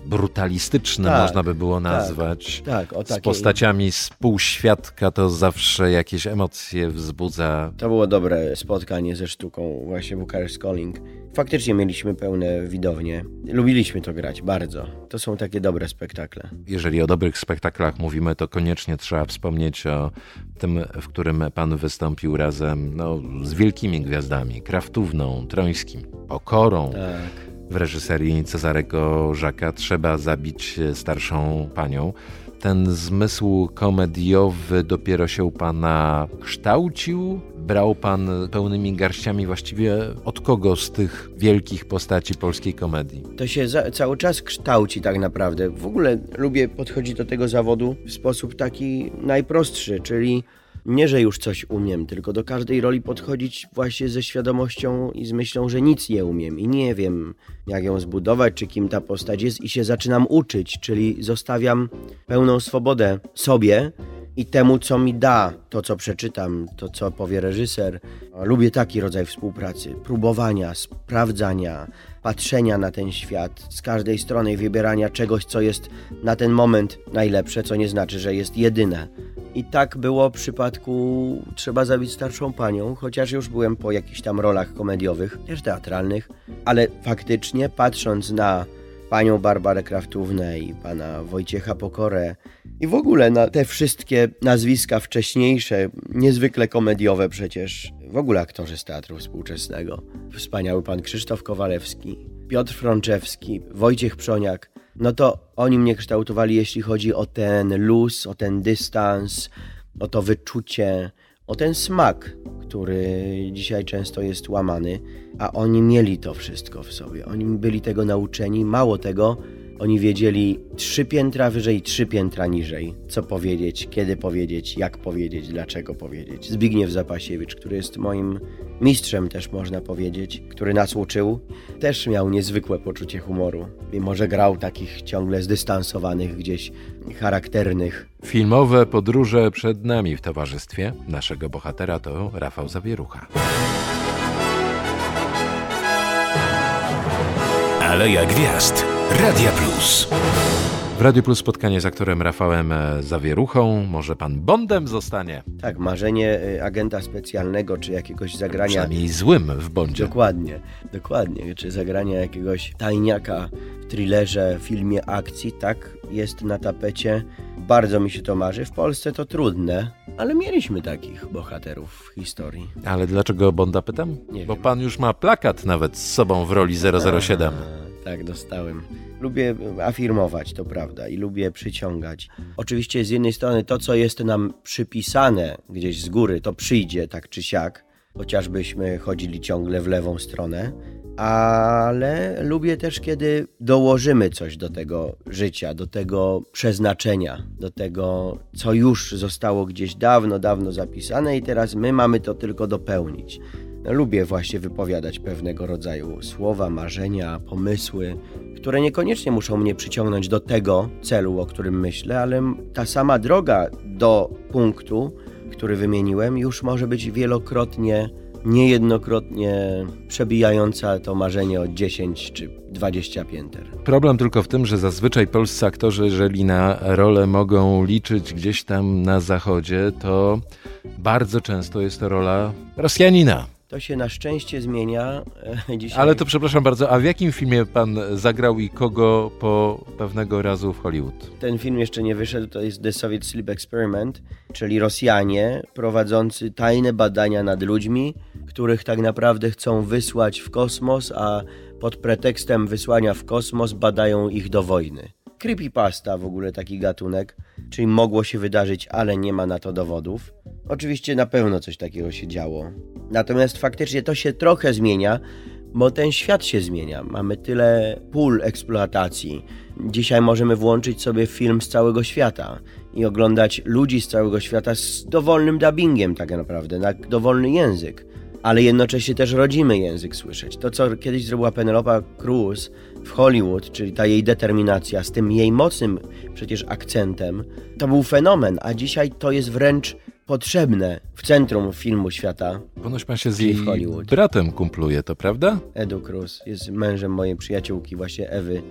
brutalistyczny, Tak, można by było tak, nazwać. tak, z takiej- postaciami z półświadka to zawsze jakieś emocje wzbudza. To było dobre spotkanie ze sztuką, właśnie Bukarest Calling. Faktycznie mieliśmy pełne widownie. Lubiliśmy to grać bardzo. To są takie dobre spektakle. Jeżeli o dobrych spektaklach mówimy, to koniecznie trzeba wspomnieć o tym, w którym pan wystąpił razem no, z wielkimi gwiazdami, Kraftówną, Trońskim, Pokorą. Tak. W reżyserii Cezarego Żaka trzeba zabić starszą panią. Ten zmysł komediowy dopiero się u pana kształcił? Brał pan pełnymi garściami właściwie od kogo z tych wielkich postaci polskiej komedii? To się za, cały czas kształci tak naprawdę. W ogóle lubię podchodzić do tego zawodu w sposób taki najprostszy, czyli nie, że już coś umiem, tylko do każdej roli podchodzić właśnie ze świadomością i z myślą, że nic nie umiem i nie wiem, jak ją zbudować, czy kim ta postać jest, i się zaczynam uczyć, czyli zostawiam pełną swobodę sobie i temu, co mi da, to co przeczytam, to co powie reżyser. Lubię taki rodzaj współpracy, próbowania, sprawdzania, patrzenia na ten świat z każdej strony wybierania czegoś, co jest na ten moment najlepsze, co nie znaczy, że jest jedyne. I tak było w przypadku Trzeba zabić starszą panią, chociaż już byłem po jakichś tam rolach komediowych, też teatralnych, ale faktycznie patrząc na panią Barbarę Kraftównę i pana Wojciecha Pokorę. I w ogóle na te wszystkie nazwiska wcześniejsze, niezwykle komediowe przecież, w ogóle aktorzy z teatru współczesnego. Wspaniały pan Krzysztof Kowalewski, Piotr Frączewski, Wojciech Przoniak, no to oni mnie kształtowali, jeśli chodzi o ten luz, o ten dystans, o to wyczucie, o ten smak, który dzisiaj często jest łamany, a oni mieli to wszystko w sobie. Oni byli tego nauczeni, mało tego, oni wiedzieli trzy piętra wyżej, trzy piętra niżej, co powiedzieć, kiedy powiedzieć, jak powiedzieć, dlaczego powiedzieć. Zbigniew Zapasiewicz, który jest moim mistrzem też można powiedzieć, który nas uczył, też miał niezwykłe poczucie humoru, mimo że grał takich ciągle zdystansowanych gdzieś, charakternych. Filmowe podróże przed nami w towarzystwie naszego bohatera to Rafał Zawierucha. Aleja Gwiazd. Radia Plus. W Radiu Plus spotkanie z aktorem Rafałem e, Zawieruchą. Może pan Bondem zostanie? Tak, marzenie y, agenta specjalnego, czy jakiegoś zagrania... Przynajmniej złym w Bondzie. Dokładnie, dokładnie. Czy zagrania jakiegoś tajniaka w thrillerze, filmie akcji, tak, jest na tapecie. Bardzo mi się to marzy. W Polsce to trudne, ale mieliśmy takich bohaterów w historii. Ale dlaczego Bonda pytam? Nie Bo wiem. pan już ma plakat nawet z sobą w roli 007. A, tak, dostałem. Lubię afirmować, to prawda, i lubię przyciągać. Oczywiście z jednej strony to, co jest nam przypisane gdzieś z góry, to przyjdzie tak czy siak, chociażbyśmy chodzili ciągle w lewą stronę, ale lubię też, kiedy dołożymy coś do tego życia, do tego przeznaczenia, do tego, co już zostało gdzieś dawno, dawno zapisane i teraz my mamy to tylko dopełnić. Lubię właśnie wypowiadać pewnego rodzaju słowa, marzenia, pomysły, które niekoniecznie muszą mnie przyciągnąć do tego celu, o którym myślę, ale ta sama droga do punktu, który wymieniłem, już może być wielokrotnie, niejednokrotnie przebijająca to marzenie o 10 czy 20 pięter. Problem tylko w tym, że zazwyczaj polscy aktorzy, jeżeli na rolę mogą liczyć gdzieś tam na zachodzie, to bardzo często jest to rola Rosjanina. To się na szczęście zmienia e, dzisiaj. Ale to przepraszam bardzo, a w jakim filmie pan zagrał i kogo po pewnego razu w Hollywood? Ten film jeszcze nie wyszedł, to jest The Soviet Sleep Experiment, czyli Rosjanie prowadzący tajne badania nad ludźmi, których tak naprawdę chcą wysłać w kosmos, a pod pretekstem wysłania w kosmos badają ich do wojny. Creepypasta w ogóle taki gatunek, czyli mogło się wydarzyć, ale nie ma na to dowodów. Oczywiście na pewno coś takiego się działo. Natomiast faktycznie to się trochę zmienia, bo ten świat się zmienia. Mamy tyle pól eksploatacji. Dzisiaj możemy włączyć sobie film z całego świata i oglądać ludzi z całego świata z dowolnym dubbingiem, tak naprawdę, na dowolny język. Ale jednocześnie też rodzimy język słyszeć. To, co kiedyś zrobiła Penelope Cruz w Hollywood, czyli ta jej determinacja z tym jej mocnym przecież akcentem, to był fenomen, a dzisiaj to jest wręcz potrzebne w centrum filmu świata. Ponoć pan się z jej bratem kumpluje, to prawda? Edu Cruz jest mężem mojej przyjaciółki, właśnie Ewy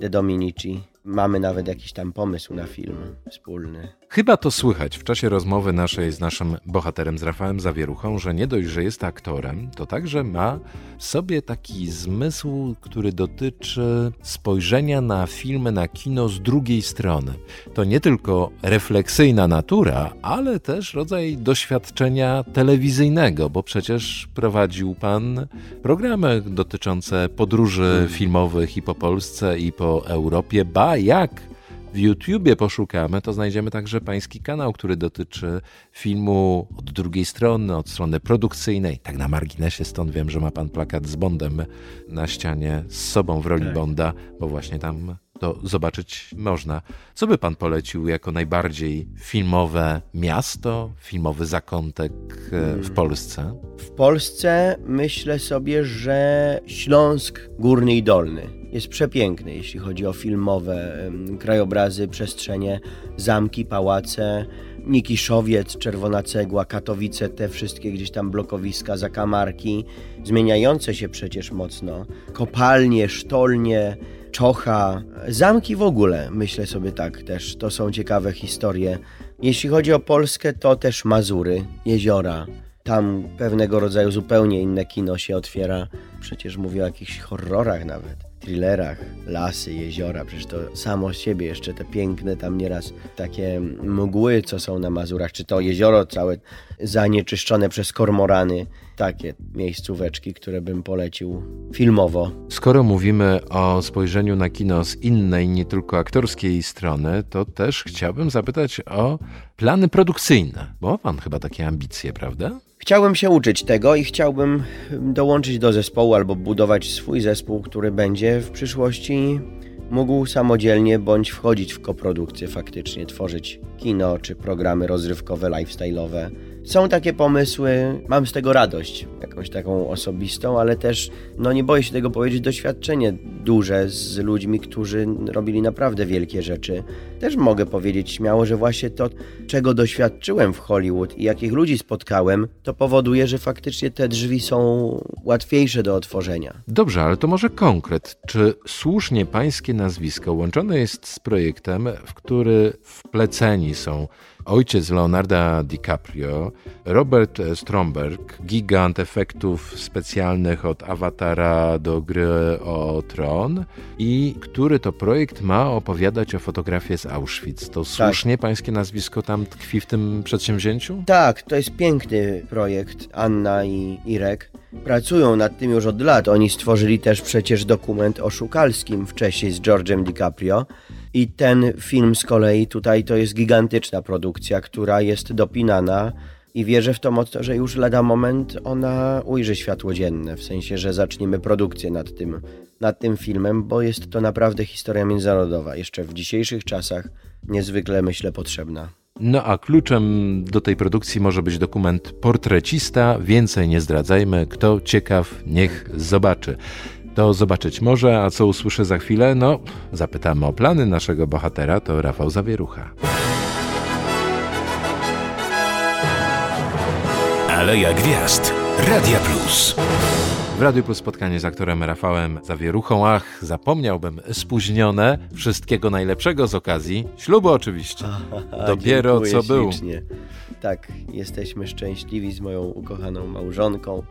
De Dominici. Mamy nawet jakiś tam pomysł na film wspólny. Chyba to słychać w czasie rozmowy naszej z naszym bohaterem, z Rafałem Zawieruchą, że nie dość, że jest aktorem, to także ma w sobie taki zmysł, który dotyczy spojrzenia na filmy, na kino z drugiej strony. To nie tylko refleksyjna natura, ale też rodzaj doświadczenia telewizyjnego, bo przecież prowadził pan programy dotyczące podróży filmowych i po Polsce, i po Europie, ba jak w YouTubie poszukamy, to znajdziemy także pański kanał, który dotyczy filmu od drugiej strony, od strony produkcyjnej. Tak na marginesie, stąd wiem, że ma pan plakat z Bondem na ścianie, z sobą w roli Tak. Bonda, bo właśnie tam to zobaczyć można. Co by pan polecił jako najbardziej filmowe miasto, filmowy zakątek e, w Polsce? W Polsce myślę sobie, że Śląsk Górny i Dolny jest przepiękny, jeśli chodzi o filmowe krajobrazy, przestrzenie, zamki, pałace, Nikiszowiec, Czerwona Cegła, Katowice, te wszystkie gdzieś tam blokowiska, zakamarki, zmieniające się przecież mocno, kopalnie, sztolnie, czocha, zamki w ogóle, myślę sobie tak też, to są ciekawe historie. Jeśli chodzi o Polskę, to też Mazury, jeziora, tam pewnego rodzaju zupełnie inne kino się otwiera. Przecież mówię o jakichś horrorach nawet, thrillerach, lasy, jeziora. Przecież to samo z siebie jeszcze te piękne tam nieraz takie mgły, co są na Mazurach, czy to jezioro całe zanieczyszczone przez kormorany. Takie miejscóweczki, które bym polecił filmowo. Skoro mówimy o spojrzeniu na kino z innej, nie tylko aktorskiej strony, to też chciałbym zapytać o plany produkcyjne, bo pan chyba takie ambicje, prawda? Chciałbym się uczyć tego i chciałbym dołączyć do zespołu albo budować swój zespół, który będzie w przyszłości mógł samodzielnie bądź wchodzić w koprodukcję faktycznie, tworzyć kino czy programy rozrywkowe, lifestyle'owe. Są takie pomysły, mam z tego radość, jakąś taką osobistą, ale też, no nie boję się tego powiedzieć, doświadczenie duże z ludźmi, którzy robili naprawdę wielkie rzeczy. Też mogę powiedzieć śmiało, że właśnie to, czego doświadczyłem w Hollywood i jakich ludzi spotkałem, to powoduje, że faktycznie te drzwi są łatwiejsze do otworzenia. Dobrze, ale to może konkret. Czy słusznie pańskie nazwisko łączone jest z projektem, w który wpleceni są ojciec Leonarda DiCaprio, Robert Stromberg, gigant efektów specjalnych od Awatara do gry o Tron i który to projekt ma opowiadać o fotografii z Auschwitz. To słusznie pańskie nazwisko tam tkwi w tym przedsięwzięciu? Tak, to jest piękny projekt. Anna i Irek pracują nad tym już od lat. Oni stworzyli też przecież dokument o Szukalskim wcześniej z George'em DiCaprio. I ten film z kolei tutaj to jest gigantyczna produkcja, która jest dopinana i wierzę w to mocno, że już lada moment ona ujrzy światło dzienne, w sensie, że zaczniemy produkcję nad tym, nad tym filmem, bo jest to naprawdę historia międzynarodowa, jeszcze w dzisiejszych czasach niezwykle, myślę, potrzebna. No a kluczem do tej produkcji może być dokument portrecista. Więcej nie zdradzajmy. Kto ciekaw, niech zobaczy. To zobaczyć może, a co usłyszę za chwilę? No, zapytamy o plany naszego bohatera, to Rafał Zawierucha. Aleja Gwiazd. Radia Plus. W Radiu Plus spotkanie z aktorem Rafałem Zawieruchą. Ach, zapomniałbym, spóźnione. Wszystkiego najlepszego z okazji. Ślubu oczywiście. Dopiero co był. Ślicznie. Tak, jesteśmy szczęśliwi z moją ukochaną małżonką,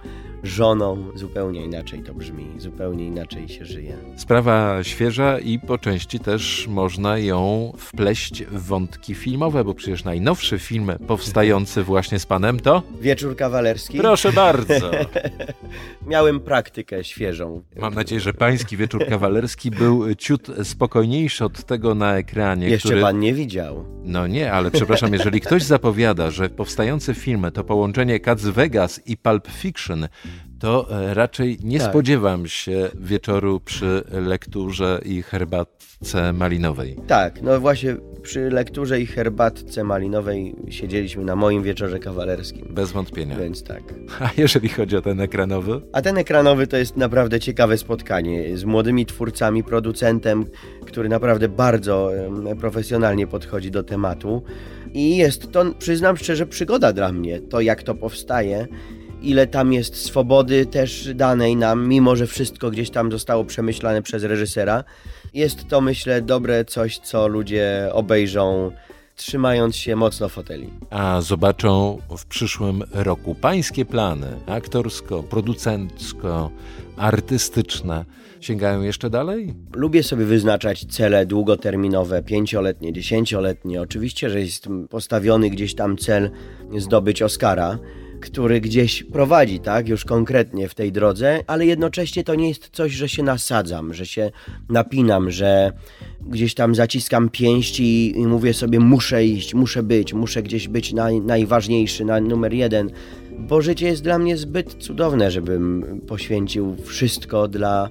żoną. Zupełnie inaczej to brzmi, zupełnie inaczej się żyje. Sprawa świeża i po części też można ją wpleść w wątki filmowe, bo przecież najnowszy film powstający właśnie z panem to... Wieczór kawalerski. Proszę bardzo. Miałem praktykę świeżą. Mam nadzieję, że pański wieczór kawalerski był ciut spokojniejszy od tego na ekranie. Jeszcze który... pan nie widział. No nie, ale przepraszam, jeżeli ktoś zapowiada, że powstający film to połączenie Cats Vegas i Pulp Fiction, to e, raczej nie tak. spodziewam się wieczoru przy lekturze i herbatce malinowej. Tak, no właśnie przy lekturze i herbatce malinowej siedzieliśmy na moim wieczorze kawalerskim. Bez wątpienia. Więc tak. A jeżeli chodzi o ten ekranowy? A ten ekranowy to jest naprawdę ciekawe spotkanie z młodymi twórcami, producentem, który naprawdę bardzo profesjonalnie podchodzi do tematu. I jest to, przyznam szczerze, przygoda dla mnie, to jak to powstaje ile tam jest swobody też danej nam, mimo że wszystko gdzieś tam zostało przemyślane przez reżysera. Jest to, myślę, dobre coś, co ludzie obejrzą trzymając się mocno foteli. A zobaczą w przyszłym roku pańskie plany aktorsko, producencko, artystyczne. Sięgają jeszcze dalej? Lubię sobie wyznaczać cele długoterminowe, pięcioletnie, dziesięcioletnie. Oczywiście, że jest postawiony gdzieś tam cel zdobyć Oscara który gdzieś prowadzi, tak, już konkretnie w tej drodze, ale jednocześnie to nie jest coś, że się nasadzam, że się napinam, że gdzieś tam zaciskam pięści i, mówię sobie, muszę iść, muszę być, muszę gdzieś być naj, najważniejszy, na numer jeden, bo życie jest dla mnie zbyt cudowne, żebym poświęcił wszystko dla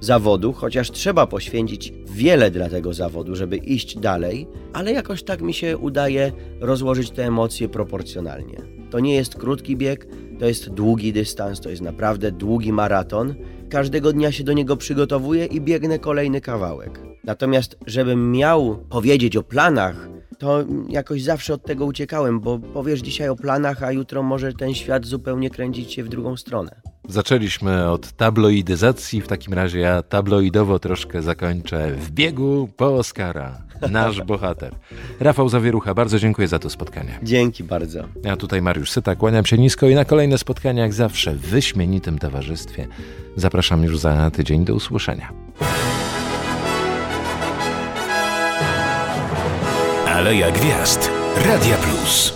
zawodu, chociaż trzeba poświęcić wiele dla tego zawodu, żeby iść dalej, ale jakoś tak mi się udaje rozłożyć te emocje proporcjonalnie. To nie jest krótki bieg, to jest długi dystans, to jest naprawdę długi maraton. Każdego dnia się do niego przygotowuję i biegnę kolejny kawałek. Natomiast, żebym miał powiedzieć o planach, to jakoś zawsze od tego uciekałem, bo powiesz dzisiaj o planach, a jutro może ten świat zupełnie kręcić się w drugą stronę. Zaczęliśmy od tabloidyzacji, w takim razie ja tabloidowo troszkę zakończę w biegu po Oscara. Nasz bohater. Rafał Zawierucha, bardzo dziękuję za to spotkanie. Dzięki bardzo. Ja tutaj Mariusz Syta, kłaniam się nisko i na kolejne spotkania jak zawsze w wyśmienitym towarzystwie. Zapraszam już za tydzień do usłyszenia. Aleja Gwiazd. Radia Plus.